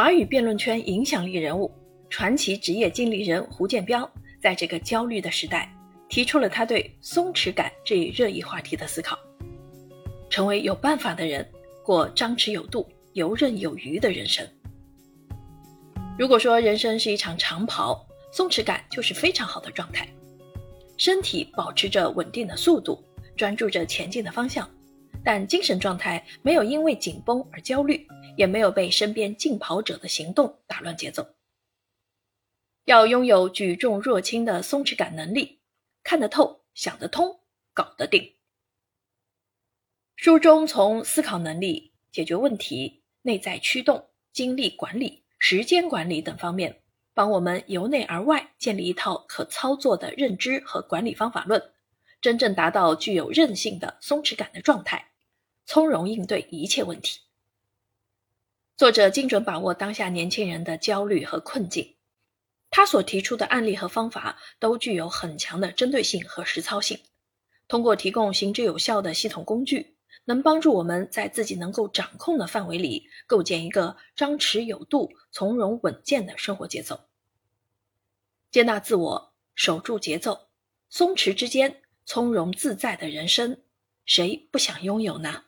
华语辩论圈影响力人物、传奇职业经理人胡建彪，在这个焦虑的时代，提出了他对松弛感这一热议话题的思考，成为有办法的人，过张弛有度、游刃有余的人生。如果说人生是一场长跑，松弛感就是非常好的状态，身体保持着稳定的速度，专注着前进的方向，但精神状态没有因为紧绷而焦虑，也没有被身边竞跑者的行动打乱节奏。要拥有举重若轻的松弛感能力，看得透、想得通、搞得定。书中从思考能力、解决问题、内在驱动、精力管理。时间管理等方面，帮我们由内而外建立一套可操作的认知和管理方法论，真正达到具有韧性的松弛感的状态，从容应对一切问题。作者精准把握当下年轻人的焦虑和困境，他所提出的案例和方法都具有很强的针对性和实操性，通过提供行之有效的系统工具。能帮助我们在自己能够掌控的范围里，构建一个张弛有度、从容稳健的生活节奏。接纳自我，守住节奏，松弛之间从容自在的人生，谁不想拥有呢？